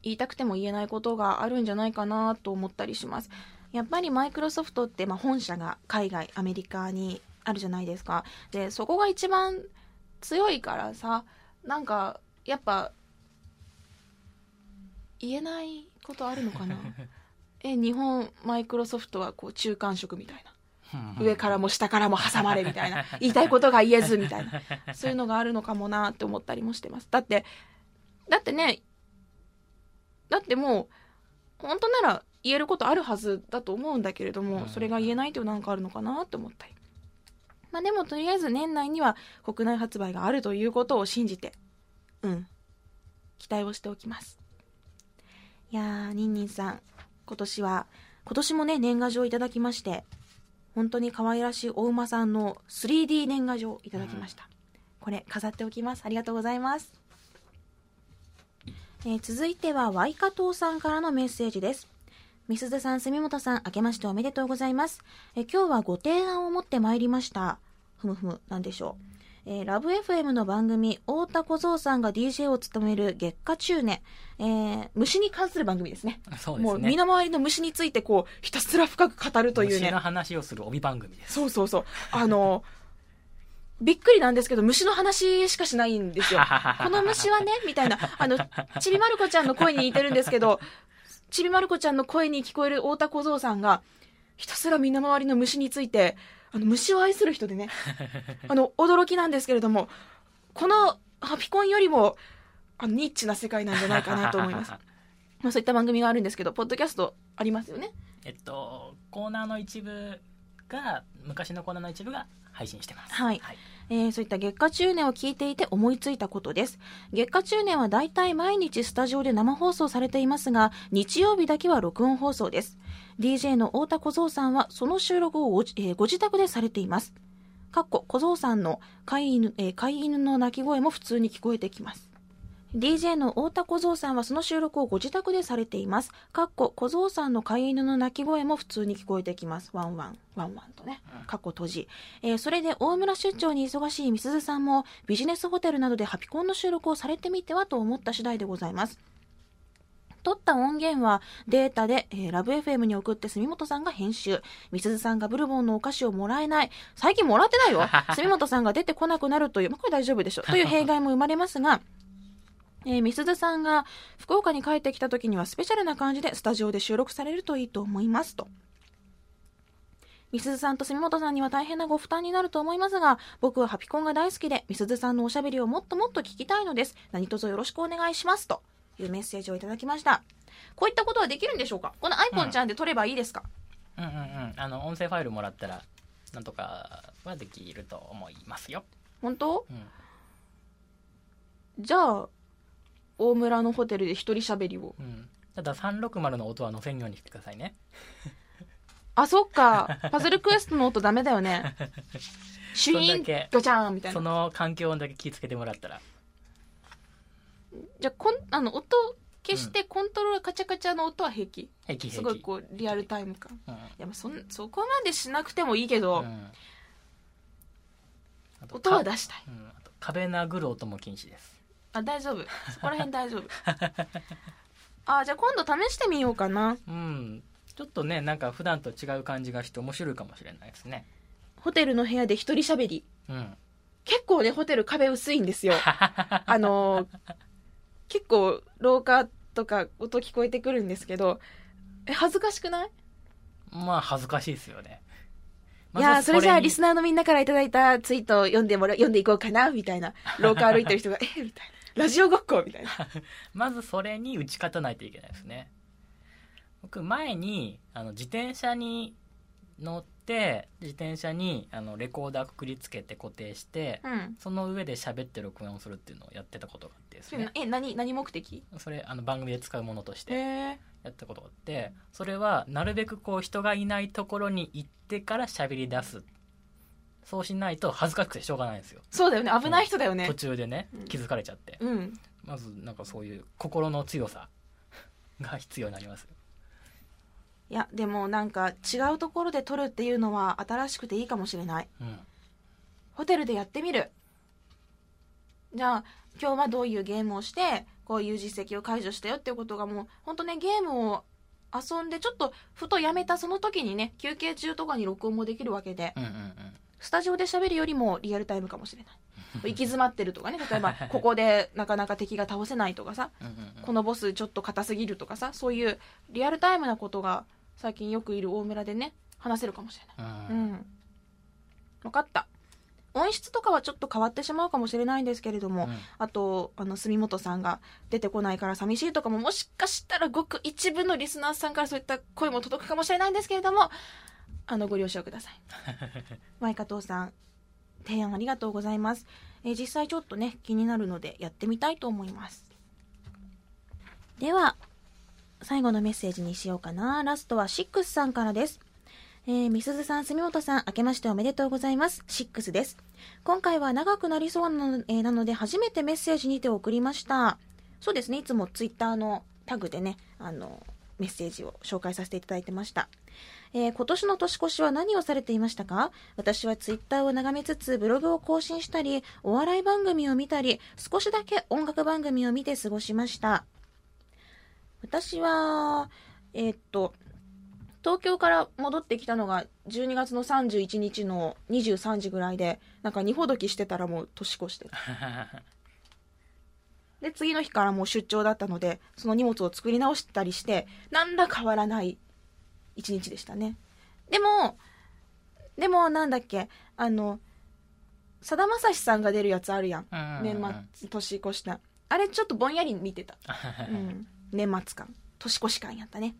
言いたくても言えないことがあるんじゃないかなと思ったりします。やっぱりマイクロソフトって、まあ、本社が海外、アメリカにあるじゃないですか。で、そこが一番強いからさ、なんか、やっぱ、言えないことあるのかな？え、日本、マイクロソフトはこう中間色みたいな。上からも下からも挟まれみたいな。言いたいことが言えずみたいな。そういうのがあるのかもなって思ったりもしてます。だって、だってね、だってもう、本当なら言えることあるはずだと思うんだけれども、うんそれが言えないっていうなんかあるのかなって思ったり。まあでもとりあえず年内には国内発売があるということを信じて、うん、期待をしておきます。いやー、ニンニンさん、今年は、今年もね、年賀状いただきまして、本当に可愛らしいお馬さんの 3D 年賀状いただきました。これ飾っておきます。ありがとうございます。えー続いてはワイカトーさんからのメッセージです。みすずさん、住本さん、明けましておめでとうございます。えー今日はご提案を持ってまいりました。ふむふむ、なんでしょう。えーラブ FM の番組、太田小僧さんが DJ を務める月下中年、えー虫に関する番組ですね。そうですねもう身の回りの虫についてこう、ひたすら深く語るというね虫の。話をする帯番組ですそうそうそう。あの、びっくりなんですけど、虫の話しかしないんですよ。この虫はね、みたいな。あの、ちびまる子ちゃんの声に似てるんですけど、ちびまる子ちゃんの声に聞こえる太田小僧さんが、ひたすら身の回りの虫について、あの、虫を愛する人でね、あの、驚きなんですけれども、このハピコンよりも、あの、ニッチな世界なんじゃないかなと思います。まあ、そういった番組があるんですけど、ポッドキャストありますよね。えっとコーナーの一部が昔のコーナーの一部が配信してますはいはい、えーそういった月下中年を聞いていて思いついたことです。月下中年はだいたい毎日スタジオで生放送されていますが、日曜日だけは録音放送です。DJ の太田小僧さんはその収録をご,、えーご自宅でされています。かっこ小僧さんの飼い犬,、えー飼い犬の鳴き声も普通に聞こえてきます。DJ の太田小僧さんはその収録をご自宅でされています。かっこ小僧さんの飼い犬の鳴き声も普通に聞こえてきます。ワンワン、ワンワンとね。かっこ閉じ。えーそれで大村出張に忙しいみすずさんもビジネスホテルなどでハピコンの収録をされてみてはと思った次第でございます。撮った音源はデータで、えーラブ FM に送って住本さんが編集。みすずさんがブルボンのお菓子をもらえない。最近もらってないよ。住本さんが出てこなくなるという、まあ、これ大丈夫でしょ。という弊害も生まれますが、えー、みすずさんが福岡に帰ってきた時にはスペシャルな感じでスタジオで収録されるといいと思いますと。みすずさんと住本さんには大変なご負担になると思いますが、僕はハピコンが大好きで、みすずさんのおしゃべりをもっともっと聞きたいのです。何卒よろしくお願いします。というメッセージをいただきました。こういったことはできるんでしょうか？この iPhone ちゃんで撮ればいいですか、うんうんうんあの音声ファイルもらったらなんとかはできると思いますよ、本当？うんじゃあ、大村のホテルで一人喋りを。うん、ただ360の音は載せんようにしてくださいねあ、そっか。パズルクエストの音ダメだよね。シュイーンそんだけ、ガチャーンみたいそな。の環境音だけ気をつけてもらったらじゃあ、こん、あの、音消してコントローラーカチャカチャの音は平気。平気すごいこう、リアルタイム感。うんいや、まあそん、そこまでしなくてもいいけど、うん音はか出したい。うん壁殴る音も禁止ですあ、大丈夫。そこら辺大丈夫。あ、じゃあ今度試してみようかな。うんちょっとねなんか普段と違う感じがして面白いかもしれないですねホテルの部屋で一人喋り。うん結構ね、ホテル壁薄いんですよ。あのー結構廊下とか音聞こえてくるんですけど、え、恥ずかしくない？まあ恥ずかしいですよねいやーそれじゃあリスナナーのみんなからいただいたツイートを読んでもら、読んでいこうかな、みたいな。廊下歩いてる人が、えみたいな。ラジオごっこみたいな。まずそれに打ち勝たないといけないですね僕前にあの自転車に乗って自転車にあのレコーダーくくりつけて固定してうん。その上で喋って録音するっていうのをやってたことがあってですねそれなえ、何、何目的？それあの番組で使うものとしへてえ。やったことがあってそれはなるべくこう人がいないところに行ってから喋り出すそうしないと恥ずかしくてしょうがないんですよそうだよね。危ない人だよね途。中でねうん気づかれちゃってうん。まずなんかそういう心の強さが必要になりますよいや、でもなんか違うところで撮るっていうのは新しくていいかもしれない。うんホテルでやってみる。じゃあ、今日はどういうゲームをして、こういう実績を解除したよっていうことがもう、本当ね、ゲームを遊んで、ちょっとふとやめたその時にね、休憩中とかに録音もできるわけで、うんうんうんスタジオで喋るよりもリアルタイムかもしれない。行き詰まってるとかね、例えば、ここでなかなか敵が倒せないとかさ、このボスちょっと硬すぎるとかさ、そういうリアルタイムなことが最近よくいる大村でね、話せるかもしれない。ううんん。わかった。音質とかはちょっと変わってしまうかもしれないんですけれども、うんあと、あの、住本さんが出てこないから寂しいとかも、もしかしたらごく一部のリスナーさんからそういった声も届くかもしれないんですけれども、あの、ご了承ください。ワイカトーさん、提案ありがとうございます。えー実際ちょっとね、気になるのでやってみたいと思います。では、最後のメッセージにしようかな。ラストはシックスさんからです。えー、みすずさん、住本さん、明けましておめでとうございます。シックスです。今回は長くなりそうなの,、えーなので、初めてメッセージにて送りました。そうですね、いつもツイッターのタグでね、あの、メッセージを紹介させていただいてました。えー今年の年越しは何をされていましたか？私はツイッターを眺めつつブログを更新したり、お笑い番組を見たり、少しだけ音楽番組を見て過ごしました。私は、えーっと、東京から戻ってきたのが12月の31日の23時ぐらいで、なんか二ほどきしてたらもう年越してた。で、次の日からもう出張だったので、その荷物を作り直したりして、なんら変わらない一日でしたね。でも、でもなんだっけ、あの、さだまさしさんが出るやつあるやん。年末、年越した。あれちょっとぼんやり見てた。うん。年末感。年越し感やったね。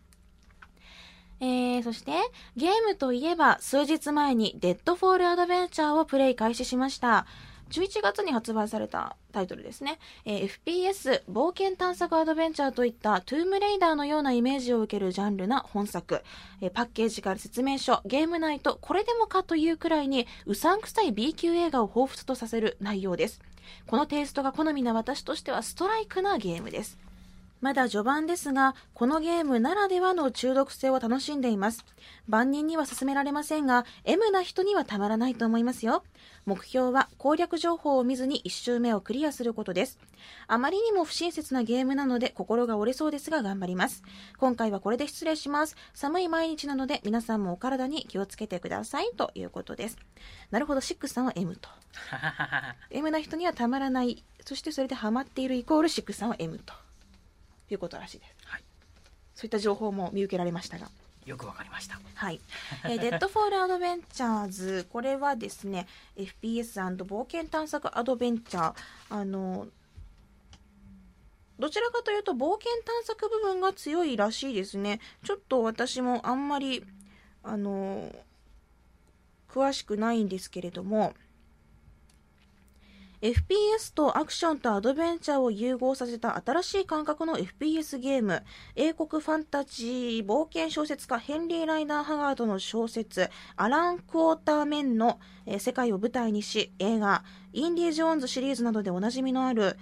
えー、そして、ゲームといえば、数日前にデッドフォールアドベンチャーをプレイ開始しました。11月に発売されたタイトルですね。えー FPS、冒険探索アドベンチャーといったトゥームレイダーのようなイメージを受けるジャンルな本作。えーパッケージから説明書、ゲーム内とこれでもかというくらいにうさんくさい B 級映画を彷彿とさせる内容です。このテイストが好みな私としてはストライクなゲームです。まだ序盤ですが、このゲームならではの中毒性を楽しんでいます。万人には勧められませんが、M な人にはたまらないと思いますよ。目標は攻略情報を見ずに1周目をクリアすることです。あまりにも不親切なゲームなので心が折れそうですが頑張ります。今回はこれで失礼します。寒い毎日なので皆さんもお体に気をつけてくださいということです。なるほど、シックスさんは M と。M な人にはたまらない。そしてそれでハマっているイコールシックスさんは M と。いうことらしいです。はいそういった情報も見受けられましたが。よくわかりましたはい。えー Deadfall Adventures、これはですね、FPS& 冒険探索アドベンチャー、あの、どちらかというと冒険探索部分が強いらしいですね。ちょっと私もあんまり、あの、詳しくないんですけれども、FPS とアクションとアドベンチャーを融合させた新しい感覚の FPS ゲーム、英国ファンタジー冒険小説家ヘンリー・ライナー・ハガードの小説、アラン・クォーターメンの、世界を舞台にし、映画、インディ・ジョーンズシリーズなどでおなじみのある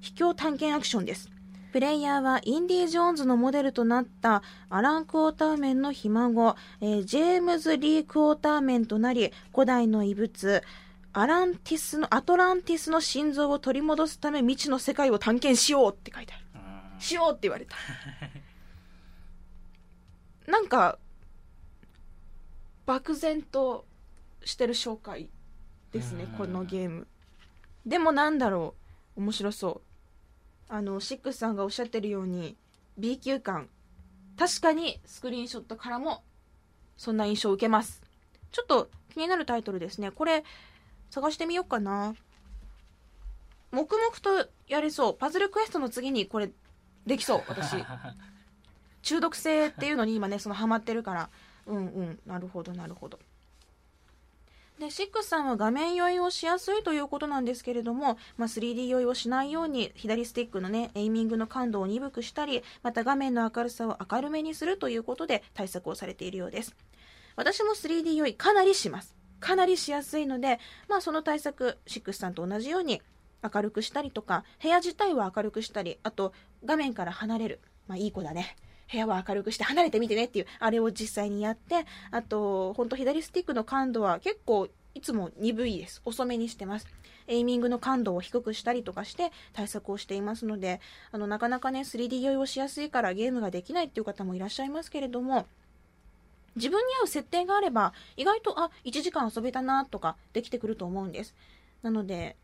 秘境探検アクションです。プレイヤーはインディ・ジョーンズのモデルとなったアラン・クォーターメンのひ孫、えージェームズ・リー・クォーターメンとなり、古代の遺物、アランティスの、アトランティスの心臓を取り戻すため未知の世界を探検しようって書いてある。うんしようって言われた。なんか、漠然としてる紹介ですねうん、このゲーム。でもなんだろう、面白そう。あの、シックスさんがおっしゃってるように、B 級感。確かにスクリーンショットからも、そんな印象を受けます。ちょっと気になるタイトルですね。これ、探してみようかな。黙々とやれそう。パズルクエストの次にこれ、できそう、私。中毒性っていうのに今ね、そのハマってるから。うんうん、なるほど、なるほど。で、シックスさんは画面酔いをしやすいということなんですけれども、まあ、3D 酔いをしないように、左スティックのね、エイミングの感度を鈍くしたり、また画面の明るさを明るめにするということで対策をされているようです。私も 3D 酔いかなりします。かなりしやすいので、まあその対策、シックスさんと同じように明るくしたりとか、部屋自体を明るくしたり、あと画面から離れる。まあいい子だね。部屋は明るくして離れてみてねっていう、あれを実際にやって、あと、本当左スティックの感度は結構いつも鈍いです。遅めにしてます。エイミングの感度を低くしたりとかして対策をしていますので、あの、なかなかね、3D 酔いをしやすいからゲームができないっていう方もいらっしゃいますけれども、自分に合う設定があれば、意外と、あ、1時間遊べたなとかできてくると思うんです。なので、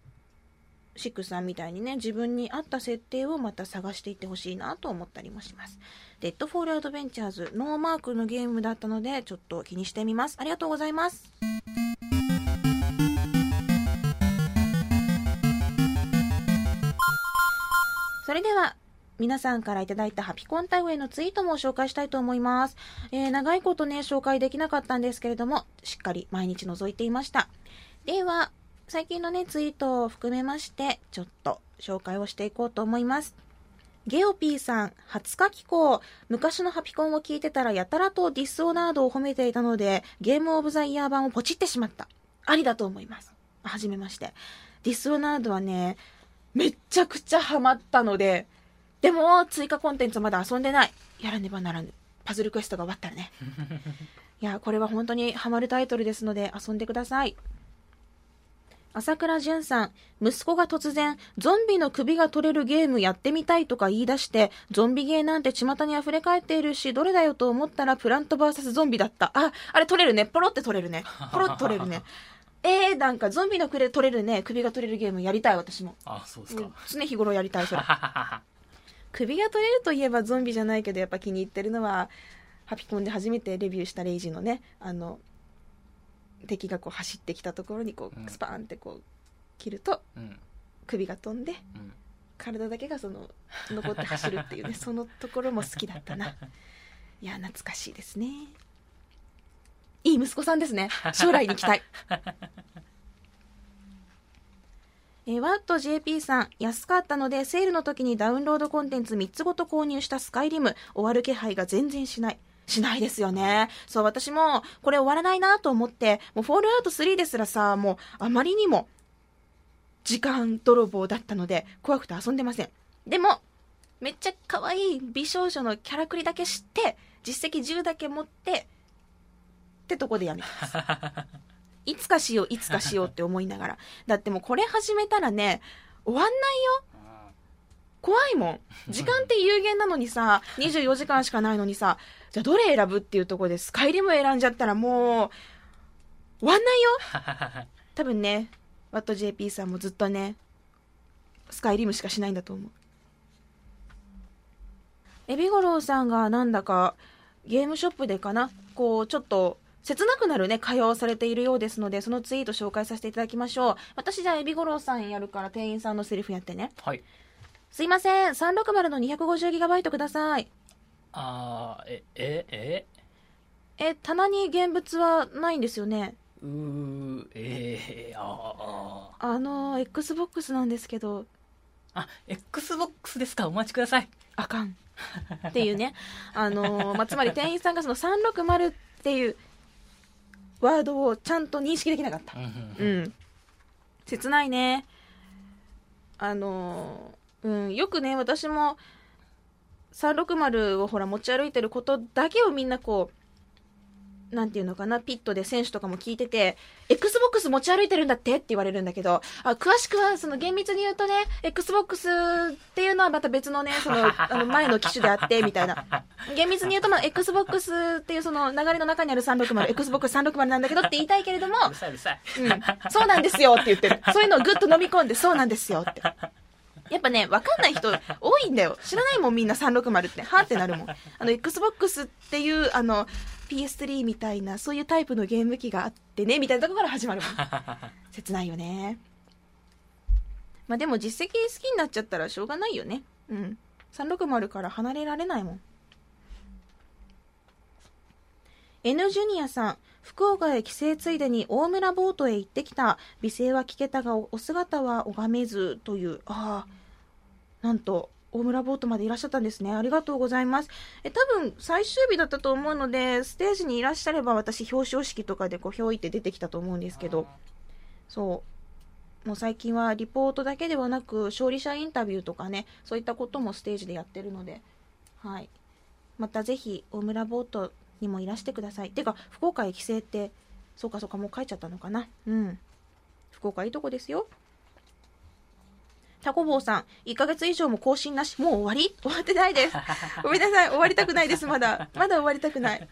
シックさんみたいにね、自分に合った設定をまた探していってほしいなと思ったりもします。 Deadfall Adventures、ノーマークのゲームだったので、ちょっと気にしてみます。ありがとうございます。それでは、皆さんからいただいたハピコンタグへのツイートも紹介したいと思います。えー長いことね、紹介できなかったんですけれども、しっかり毎日覗いていました。では、最近のね、ツイートを含めまして、ちょっと紹介をしていこうと思います。ゲオピーさん、初書き校。昔のハピコンを聞いてたらやたらとディスオナードを褒めていたので、ゲームオブザイヤー版をポチってしまった。ありだと思います。はじめまして。ディスオナードはね、めちゃくちゃハマったので、でも、追加コンテンツまだ遊んでない。やらねばならぬ。パズルクエストが終わったらね。いや、これは本当にハマるタイトルですので遊んでください。朝倉淳さん、息子が突然、ゾンビの首が取れるゲームやってみたいとか言い出して、ゾンビゲーなんて巷に溢れ返っているし、どれだよと思ったらプラント VS ゾンビだった。あ、あれ取れるね。ポロって取れるね。ポロって取れるね。えー、なんかゾンビの首取れるね、首が取れるゲームやりたい、私も。あそうですかうん常日頃やりたい、それ。首が取れるといえばゾンビじゃないけどやっぱ気に入ってるのはハピコンで初めてレビューしたレイジのねあの敵がこう走ってきたところにこうスパーンってこう切るとうん。首が飛んでうん。体だけがその残って走るっていうね そのところも好きだったな。いや懐かしいですね。いい息子さんですね。将来に期待 えー、ワット JP さん、安かったので、セールの時にダウンロードコンテンツ3つごと購入したスカイリム、終わる気配が全然しない。しないですよね。そう、私も、これ終わらないなと思って、もうフォールアウト3ですらさ、もう、あまりにも、時間泥棒だったので、怖くて遊んでません。でも、めっちゃ可愛い美少女のキャラクリだけ知って、実績10だけ持って、ってとこでやめます。いつかしよう、いつかしようって思いながら。だってもうこれ始めたらね、終わんないよ。怖いもん。時間って有限なのにさ、24時間しかないのにさ、じゃあどれ選ぶっていうところでスカイリム選んじゃったらもう、終わんないよ。多分ね、ワット JP さんもずっとね、スカイリムしかしないんだと思う。エビゴロウさんがなんだかゲームショップでかな？こうちょっと切なくなるね、会話をされているようですので、そのツイート紹介させていただきましょう。私じゃあ、エビゴロウさんやるから店員さんのセリフやってね。はい。すいません、360の 250GB ください。あー、え、え、え？え、棚に現物はないんですよね。うー、えー、あー。あの、Xbox なんですけど。あ、Xbox ですか？お待ちください。あかん。っていうね。あのまあ、つまり店員さんがその360っていうワードをちゃんと認識できなかった。うん。切ないね。あの、うん、よくね、私も360をほら持ち歩いてることだけをみんなこう、なんていうのかな、ピットで選手とかも聞いてて、Xbox 持ち歩いてるんだってって言われるんだけど、あ詳しくは、その厳密に言うとね、Xbox っていうのはまた別のね、その、あの前の機種であって、みたいな。厳密に言うと、まあ、Xbox っていうその流れの中にある360、Xbox360 なんだけどって言いたいけれども、うるさいうるさい。うん。そうなんですよって言ってる。そういうのをぐっと飲み込んで、そうなんですよって。やっぱね、わかんない人多いんだよ。知らないもんみんな360って。はってなるもん。あの、Xbox っていう、あの、PS3 みたいな、そういうタイプのゲーム機があってね、みたいなとこから始まるもん。切ないよね。まあでも実績好きになっちゃったらしょうがないよね。うん。360から離れられないもん。N ジュニアさん、福岡へ帰省ついでに大村ボートへ行ってきた。美声は聞けたがお姿は拝めずという。ああ、なんと、大村ボートまでいらっしゃったんですね。ありがとうございます。え、多分最終日だったと思うので、ステージにいらっしゃれば私表彰式とかでこう、ひょいって出てきたと思うんですけど、そう。もう最近はリポートだけではなく、勝利者インタビューとかね、そういったこともステージでやってるので、はい。またぜひ、大村ボートにもいらしてください。てか、福岡へ帰省って、そうかそうか、もう帰っちゃったのかな。うん。福岡いいとこですよ。タコ坊さん、1ヶ月以上も更新なし、もう終わり？終わってないです。ごめんなさい、終わりたくないです、まだ。まだ終わりたくない。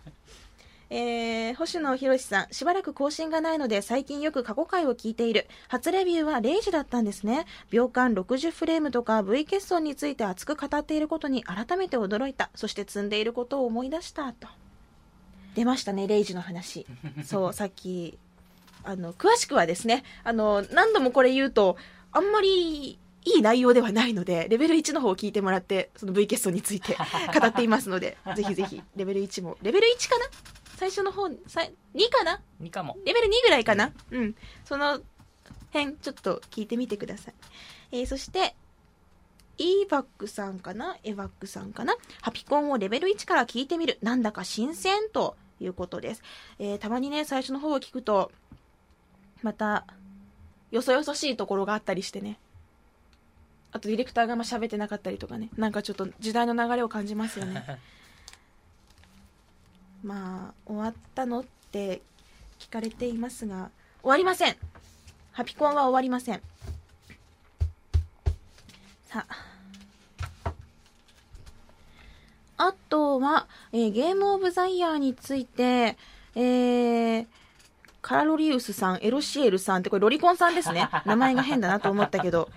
えー、星野博さん、しばらく更新がないので、最近よく過去回を聞いている。初レビューは0時だったんですね。秒間60フレームとか V 欠損について熱く語っていることに改めて驚いた。そして積んでいることを思い出した、と。出ましたね、0時の話。そう、さっき、あの、詳しくはですね、あの、何度もこれ言うと、あんまりいい内容ではないので、レベル1の方を聞いてもらって、その V 欠損について 語っていますので、ぜひぜひ、レベル1も。レベル1かな？最初の方、さ2かな ?2 かも。レベル2ぐらいかな？うん。その辺、ちょっと聞いてみてください。えー、そして、e バックさんかな？エバックさんかな？ハピコンをレベル1から聞いてみる。なんだか新鮮ということです。えー、たまにね、最初の方を聞くと、また、よそよそしいところがあったりしてね。あとディレクターがあんま喋ってなかったりとかね。なんかちょっと時代の流れを感じますよね。まあ終わったのって聞かれていますが終わりません。ハピコンは終わりません。さあ。あとは、えー、ゲームオブザイヤーについて、えー、カロリウスさん、エロシエルさんって、これロリコンさんですね。名前が変だなと思ったけど、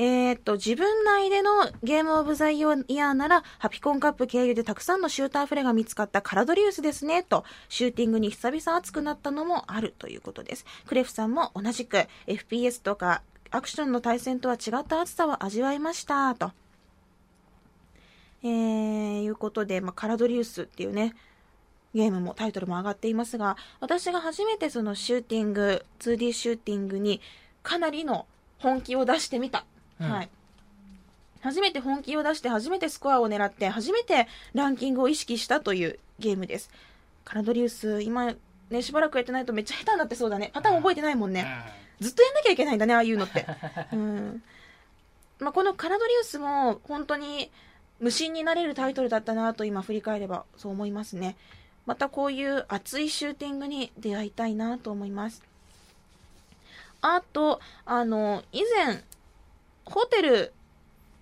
えー、っと、自分内でのゲームオブザイヤーなら、ハピコンカップ経由でたくさんのシューターフレが見つかったカラドリウスですね、と、シューティングに久々熱くなったのもあるということです。クレフさんも同じく、FPS とか、アクションの対戦とは違った熱さを味わいました、と。えー、いうことで、まあ、カラドリウスっていうね、ゲームもタイトルも上がっていますが、私が初めてそのシューティング、2D シューティングにかなりの本気を出してみた。うんはい。初めて本気を出して、初めてスコアを狙って、初めてランキングを意識したというゲームです。カラドリウス、今ね、しばらくやってないとめっちゃ下手になってそうだね。パターン覚えてないもんね。ずっとやんなきゃいけないんだね、ああいうのって。うん。まあ、このカラドリウスも本当に無心になれるタイトルだったなと今振り返ればそう思いますね。またこういう熱いシューティングに出会いたいなと思います。あと、あの、以前、ホテル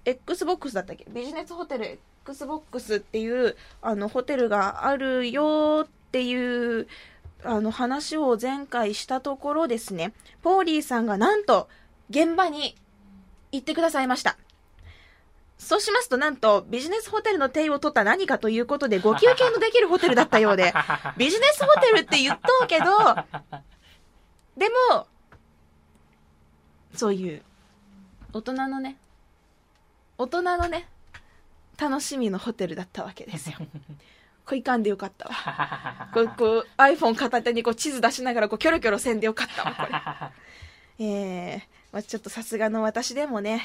XBOX だったっけ？ビジネスホテル XBOX っていう、あの、ホテルがあるよっていう、あの、話を前回したところですね、ポーリーさんがなんと、現場に行ってくださいました。そうしますと、なんと、ビジネスホテルの手を取った何かということで、ご休憩のできるホテルだったようで、ビジネスホテルって言っとうけど、でも、そういう、大人のね、大人のね、楽しみのホテルだったわけですよ。これいかんでよかったわ。こう、こう iPhone 片手にこう地図出しながらこうキョロキョロせんでよかったわ、これ。えー、まあ、ちょっとさすがの私でもね、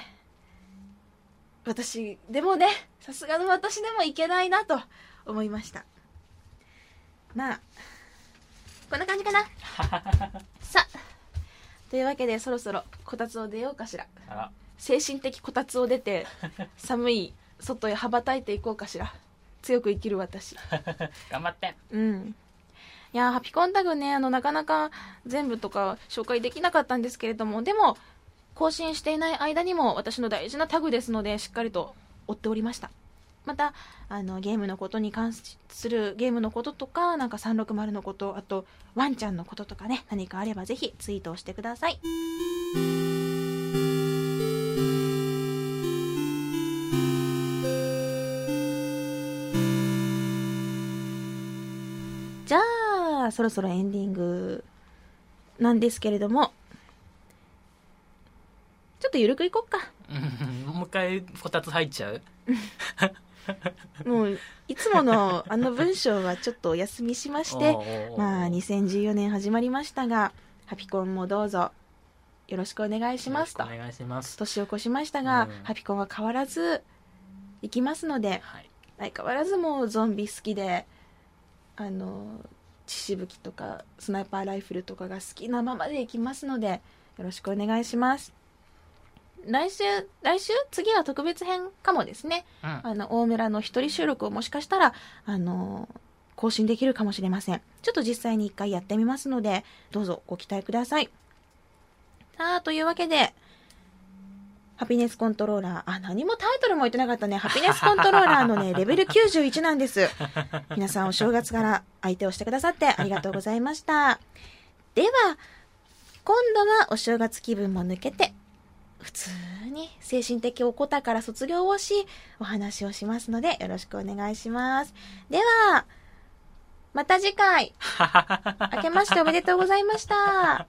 私でもね、さすがの私でもいけないなと思いました。まあ、こんな感じかな。さあ、というわけでそろそろこたつを出ようかしら。あら精神的こたつを出て、寒い外へ羽ばたいていこうかしら。強く生きる私。頑張ってうん。いやー、ハピコンタグね、あの、なかなか全部とか紹介できなかったんですけれども、でも、更新していない間にも私の大事なタグですので、しっかりと追っておりました。また、あの、ゲームのことに関するゲームのこととか、なんか360のこと、あと、ワンちゃんのこととかね、何かあればぜひツイートをしてください。じゃあ、そろそろエンディングなんですけれども、ちょっとゆるくいこっか。うんもう一回こたつ入っちゃう？もう、いつものあの文章はちょっとお休みしまして、まあ、2014年始まりましたが、ハピコンもどうぞよろしくお願いしますと。お願いします。年を越しましたが、うん。ハピコンは変わらず行きますので、はい。相変わらずもうゾンビ好きで、あの、血しぶきとかスナイパーライフルとかが好きなままで行きますので、よろしくお願いします。来週、来週？次は特別編かもですね。うんあの、大村の一人収録をもしかしたら、あの、更新できるかもしれません。ちょっと実際に一回やってみますので、どうぞご期待ください。さあ、というわけで、ハピネスコントローラー、あ、何もタイトルも言ってなかったね。ハピネスコントローラーのね、レベル91なんです。皆さんお正月から相手をしてくださってありがとうございました。では、今度はお正月気分も抜けて、普通に精神的おこたから卒業をし、お話をしますので、よろしくお願いします。では、また次回、明けましておめでとうございました。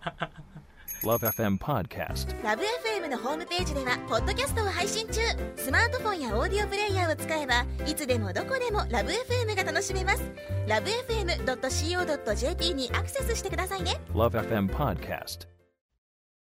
Love FM Podcast. ラブ f m のホームページではポッドキャストを配信中スマートフォンやオーディオプレイヤーを使えばいつでもどこでもラブ f m が楽しめますラブ FM.co.jp にアクセスしてくださいね Love FM Podcast.